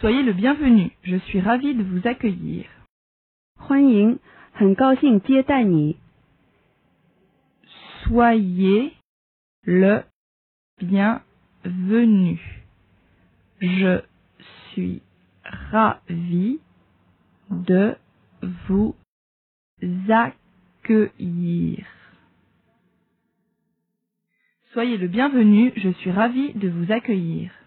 Soyez le bienvenu, je suis ravi de vous accueillir. Soyez le bienvenu. Je suis ravi de vous accueillir. Soyez le bienvenu, je suis ravi de vous accueillir.